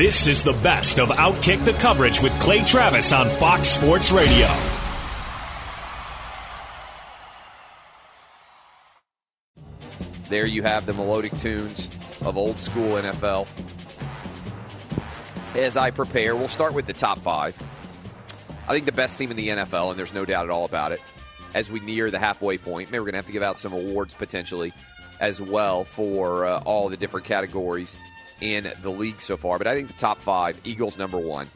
This is the best of Outkick the coverage with Clay Travis on Fox Sports Radio. There you have the melodic tunes of old school NFL. As I prepare, we'll start with the top five. I think the best team in the NFL, and there's no doubt at all about it, as we near the halfway point. Maybe we're going to have to give out some awards potentially as well for uh, all the different categories in the league so far. But I think the top five, Eagles number one,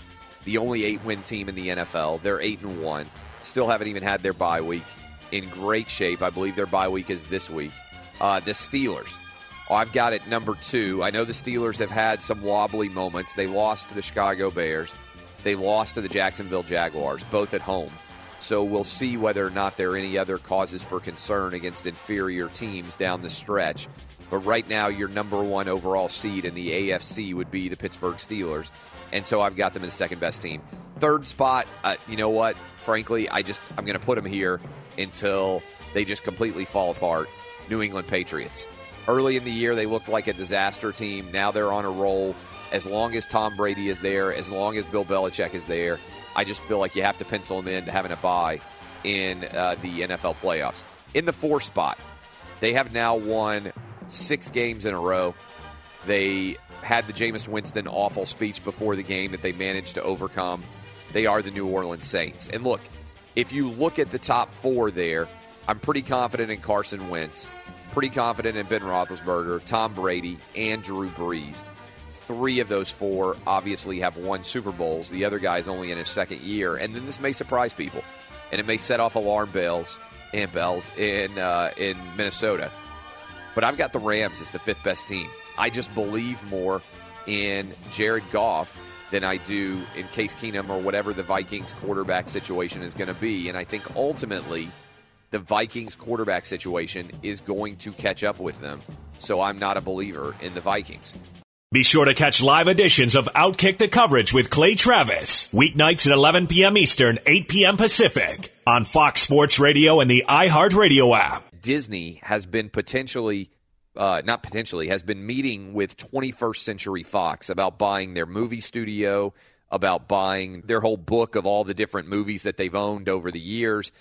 the only eight win team in the NFL. They're eight and one. Still haven't even had their bye week. In great shape. I believe their bye week is this week. Uh, the Steelers. Oh, I've got it number two. I know the Steelers have had some wobbly moments. They lost to the Chicago Bears. They lost to the Jacksonville Jaguars, both at home. So we'll see whether or not there are any other causes for concern against inferior teams down the stretch. But right now, your number one overall seed in the AFC would be the Pittsburgh Steelers. And so I've got them as the second best team. Third spot, uh, you know what? Frankly, I just I'm going to put them here until they just completely fall apart. New England Patriots. Early in the year, they looked like a disaster team. Now they're on a roll. As long as Tom Brady is there, as long as Bill Belichick is there, I just feel like you have to pencil them in to having a bye in uh, the NFL playoffs. In the four spot, they have now won six games in a row. They had the Jameis Winston awful speech before the game that they managed to overcome. They are the New Orleans Saints. And look, if you look at the top four there, I'm pretty confident in Carson Wentz, pretty confident in Ben Roethlisberger, Tom Brady, and Drew Brees. Three of those four obviously have won Super Bowls. The other guy's only in his second year, and then this may surprise people, and it may set off alarm bells and bells in uh, in Minnesota. But I've got the Rams as the fifth best team. I just believe more in Jared Goff than I do in Case Keenum or whatever the Vikings quarterback situation is going to be. And I think ultimately the Vikings quarterback situation is going to catch up with them. So I'm not a believer in the Vikings. Be sure to catch live editions of Outkick the coverage with Clay Travis, weeknights at 11 p.m. Eastern, 8 p.m. Pacific, on Fox Sports Radio and the iHeartRadio app. Disney has been potentially, uh, not potentially, has been meeting with 21st Century Fox about buying their movie studio, about buying their whole book of all the different movies that they've owned over the years.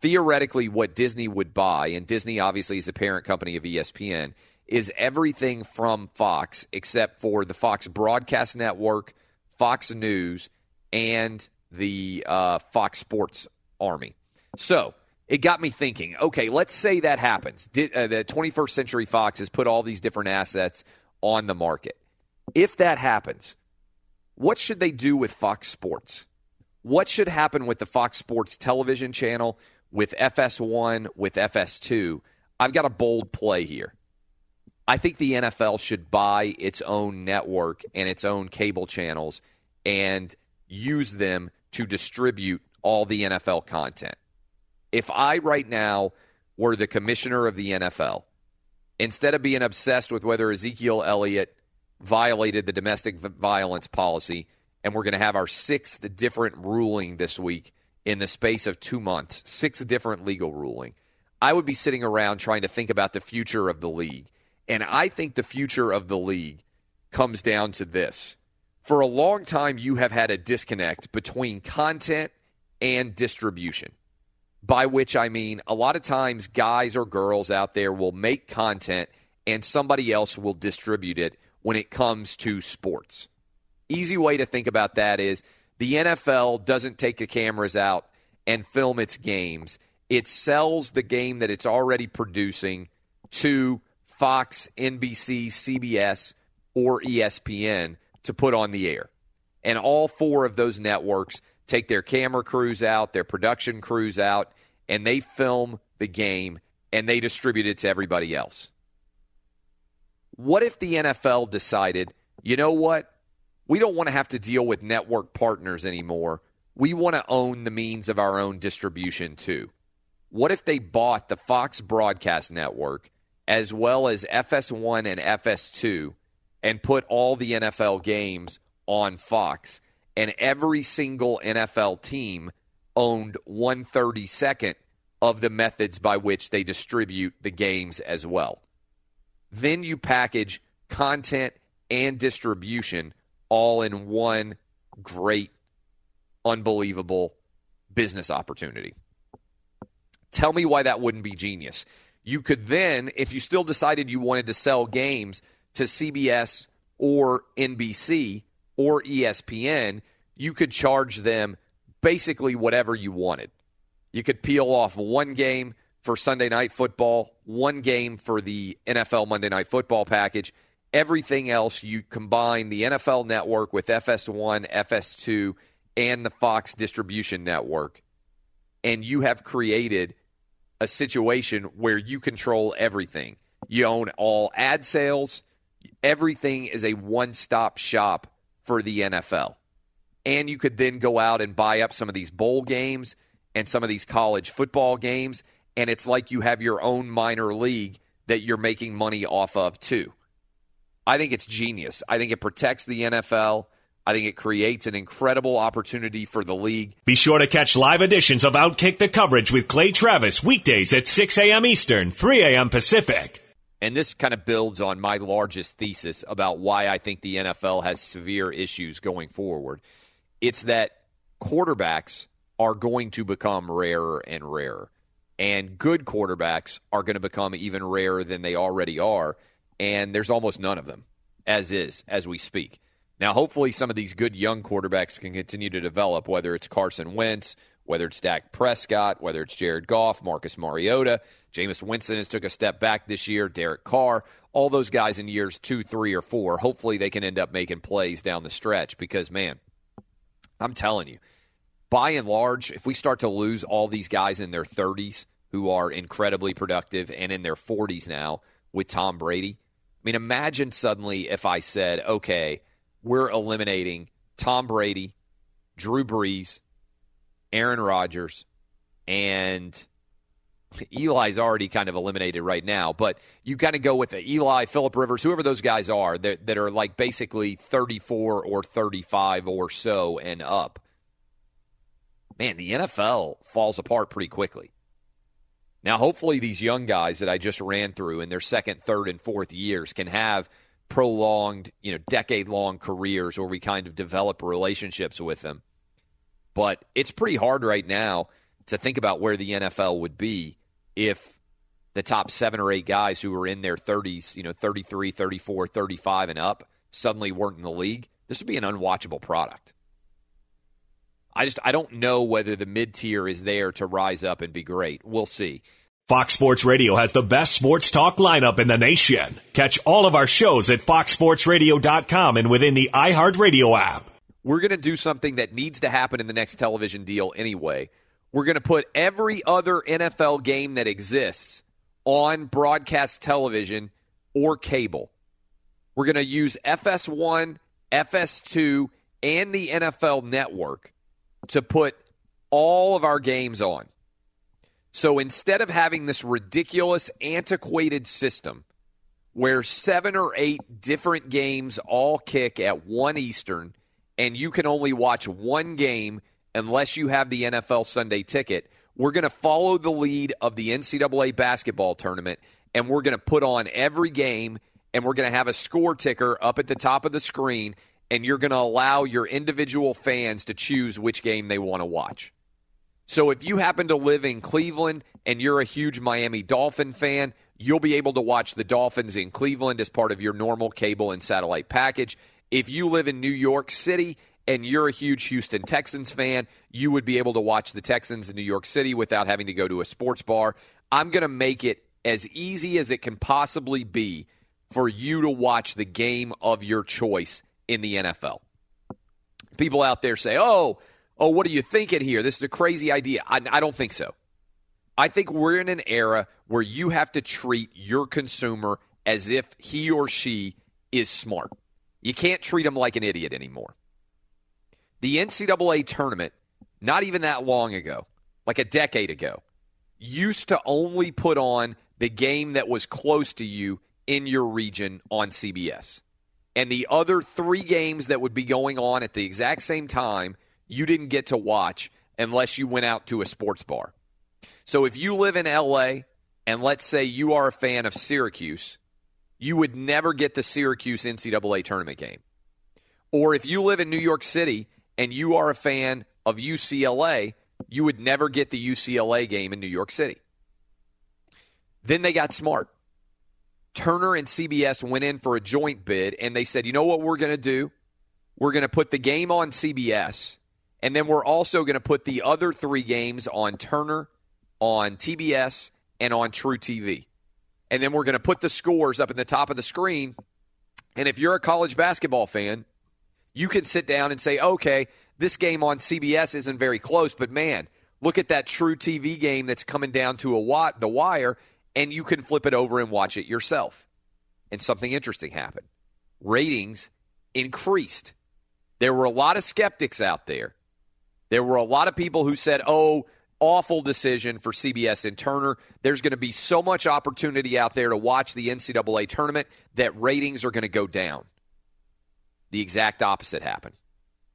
Theoretically, what Disney would buy, and Disney obviously is the parent company of ESPN, is everything from Fox except for the Fox Broadcast Network, Fox News, and the uh, Fox Sports Army. So it got me thinking okay, let's say that happens. Did, uh, the 21st Century Fox has put all these different assets on the market. If that happens, what should they do with Fox Sports? What should happen with the Fox Sports television channel, with FS1, with FS2? I've got a bold play here. I think the NFL should buy its own network and its own cable channels and use them to distribute all the NFL content. If I right now were the commissioner of the NFL, instead of being obsessed with whether Ezekiel Elliott violated the domestic violence policy, and we're going to have our sixth different ruling this week in the space of two months, six different legal ruling. I would be sitting around trying to think about the future of the league. And I think the future of the league comes down to this. For a long time, you have had a disconnect between content and distribution, by which I mean a lot of times guys or girls out there will make content and somebody else will distribute it when it comes to sports. Easy way to think about that is the NFL doesn't take the cameras out and film its games. It sells the game that it's already producing to Fox, NBC, CBS, or ESPN to put on the air. And all four of those networks take their camera crews out, their production crews out, and they film the game and they distribute it to everybody else. What if the NFL decided, you know what? We don't want to have to deal with network partners anymore. We want to own the means of our own distribution too. What if they bought the Fox Broadcast Network as well as FS1 and FS2 and put all the NFL games on Fox and every single NFL team owned 132nd of the methods by which they distribute the games as well. Then you package content and distribution all in one great, unbelievable business opportunity. Tell me why that wouldn't be genius. You could then, if you still decided you wanted to sell games to CBS or NBC or ESPN, you could charge them basically whatever you wanted. You could peel off one game for Sunday night football, one game for the NFL Monday night football package. Everything else, you combine the NFL network with FS1, FS2, and the Fox distribution network, and you have created a situation where you control everything. You own all ad sales. Everything is a one stop shop for the NFL. And you could then go out and buy up some of these bowl games and some of these college football games. And it's like you have your own minor league that you're making money off of, too. I think it's genius. I think it protects the NFL. I think it creates an incredible opportunity for the league. Be sure to catch live editions of Outkick the coverage with Clay Travis weekdays at 6 a.m. Eastern, 3 a.m. Pacific. And this kind of builds on my largest thesis about why I think the NFL has severe issues going forward. It's that quarterbacks are going to become rarer and rarer. And good quarterbacks are going to become even rarer than they already are. And there's almost none of them, as is, as we speak. Now, hopefully, some of these good young quarterbacks can continue to develop, whether it's Carson Wentz, whether it's Dak Prescott, whether it's Jared Goff, Marcus Mariota. Jameis Winston has took a step back this year, Derek Carr, all those guys in years two, three, or four. Hopefully they can end up making plays down the stretch because, man, I'm telling you, by and large, if we start to lose all these guys in their 30s who are incredibly productive and in their 40s now with Tom Brady, I mean, imagine suddenly if I said, okay, we're eliminating Tom Brady, Drew Brees, Aaron Rodgers, and Eli's already kind of eliminated right now, but you kind of go with the Eli, Philip Rivers, whoever those guys are that, that are like basically 34 or 35 or so and up. Man, the NFL falls apart pretty quickly. Now, hopefully, these young guys that I just ran through in their second, third, and fourth years can have prolonged, you know, decade long careers where we kind of develop relationships with them. But it's pretty hard right now to think about where the NFL would be if the top seven or eight guys who were in their 30s, you know, 33, 34, 35 and up suddenly weren't in the league. This would be an unwatchable product. I just I don't know whether the mid tier is there to rise up and be great. We'll see. Fox Sports Radio has the best sports talk lineup in the nation. Catch all of our shows at foxsportsradio.com and within the iHeartRadio app. We're going to do something that needs to happen in the next television deal anyway. We're going to put every other NFL game that exists on broadcast television or cable. We're going to use FS1, FS2, and the NFL network to put all of our games on. So instead of having this ridiculous, antiquated system where seven or eight different games all kick at 1 Eastern and you can only watch one game unless you have the NFL Sunday ticket, we're going to follow the lead of the NCAA basketball tournament and we're going to put on every game and we're going to have a score ticker up at the top of the screen and you're going to allow your individual fans to choose which game they want to watch. So if you happen to live in Cleveland and you're a huge Miami Dolphin fan, you'll be able to watch the Dolphins in Cleveland as part of your normal cable and satellite package. If you live in New York City and you're a huge Houston Texans fan, you would be able to watch the Texans in New York City without having to go to a sports bar. I'm going to make it as easy as it can possibly be for you to watch the game of your choice in the NFL. People out there say, oh, oh, what are you thinking here? This is a crazy idea. I, I don't think so. I think we're in an era where you have to treat your consumer as if he or she is smart. You can't treat them like an idiot anymore. The NCAA tournament, not even that long ago, like a decade ago, used to only put on the game that was close to you in your region on CBS. And the other three games that would be going on at the exact same time, you didn't get to watch unless you went out to a sports bar. So if you live in LA and let's say you are a fan of Syracuse, you would never get the Syracuse NCAA tournament game. Or if you live in New York City and you are a fan of UCLA, you would never get the UCLA game in New York City. Then they got smart. Turner and CBS went in for a joint bid and they said, you know what we're going to do? We're going to put the game on CBS, and then we're also going to put the other three games on Turner, on TBS, and on truTV. And then we're going to put the scores up in the top of the screen. And if you're a college basketball fan, you can sit down and say, okay, this game on CBS isn't very close, but man, look at that truTV game that's coming down to a watt, the wire and you can flip it over and watch it yourself. And something interesting happened. Ratings increased. There were a lot of skeptics out there. There were a lot of people who said, oh, awful decision for CBS and Turner. There's going to be so much opportunity out there to watch the NCAA tournament that ratings are going to go down. The exact opposite happened.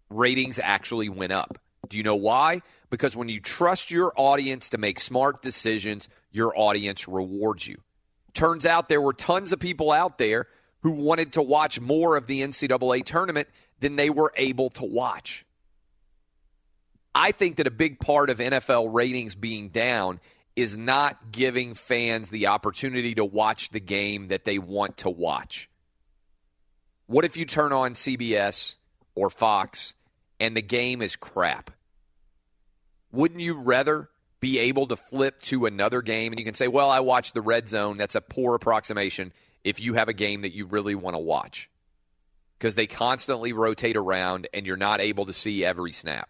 Ratings actually went up. Do you know why? Because when you trust your audience to make smart decisions, your audience rewards you. Turns out there were tons of people out there who wanted to watch more of the NCAA tournament than they were able to watch. I think that a big part of NFL ratings being down is not giving fans the opportunity to watch the game that they want to watch. What if you turn on CBS or Fox and the game is crap? Wouldn't you rather be able to flip to another game and you can say, well, I watched the red zone. That's a poor approximation if you have a game that you really want to watch because they constantly rotate around and you're not able to see every snap.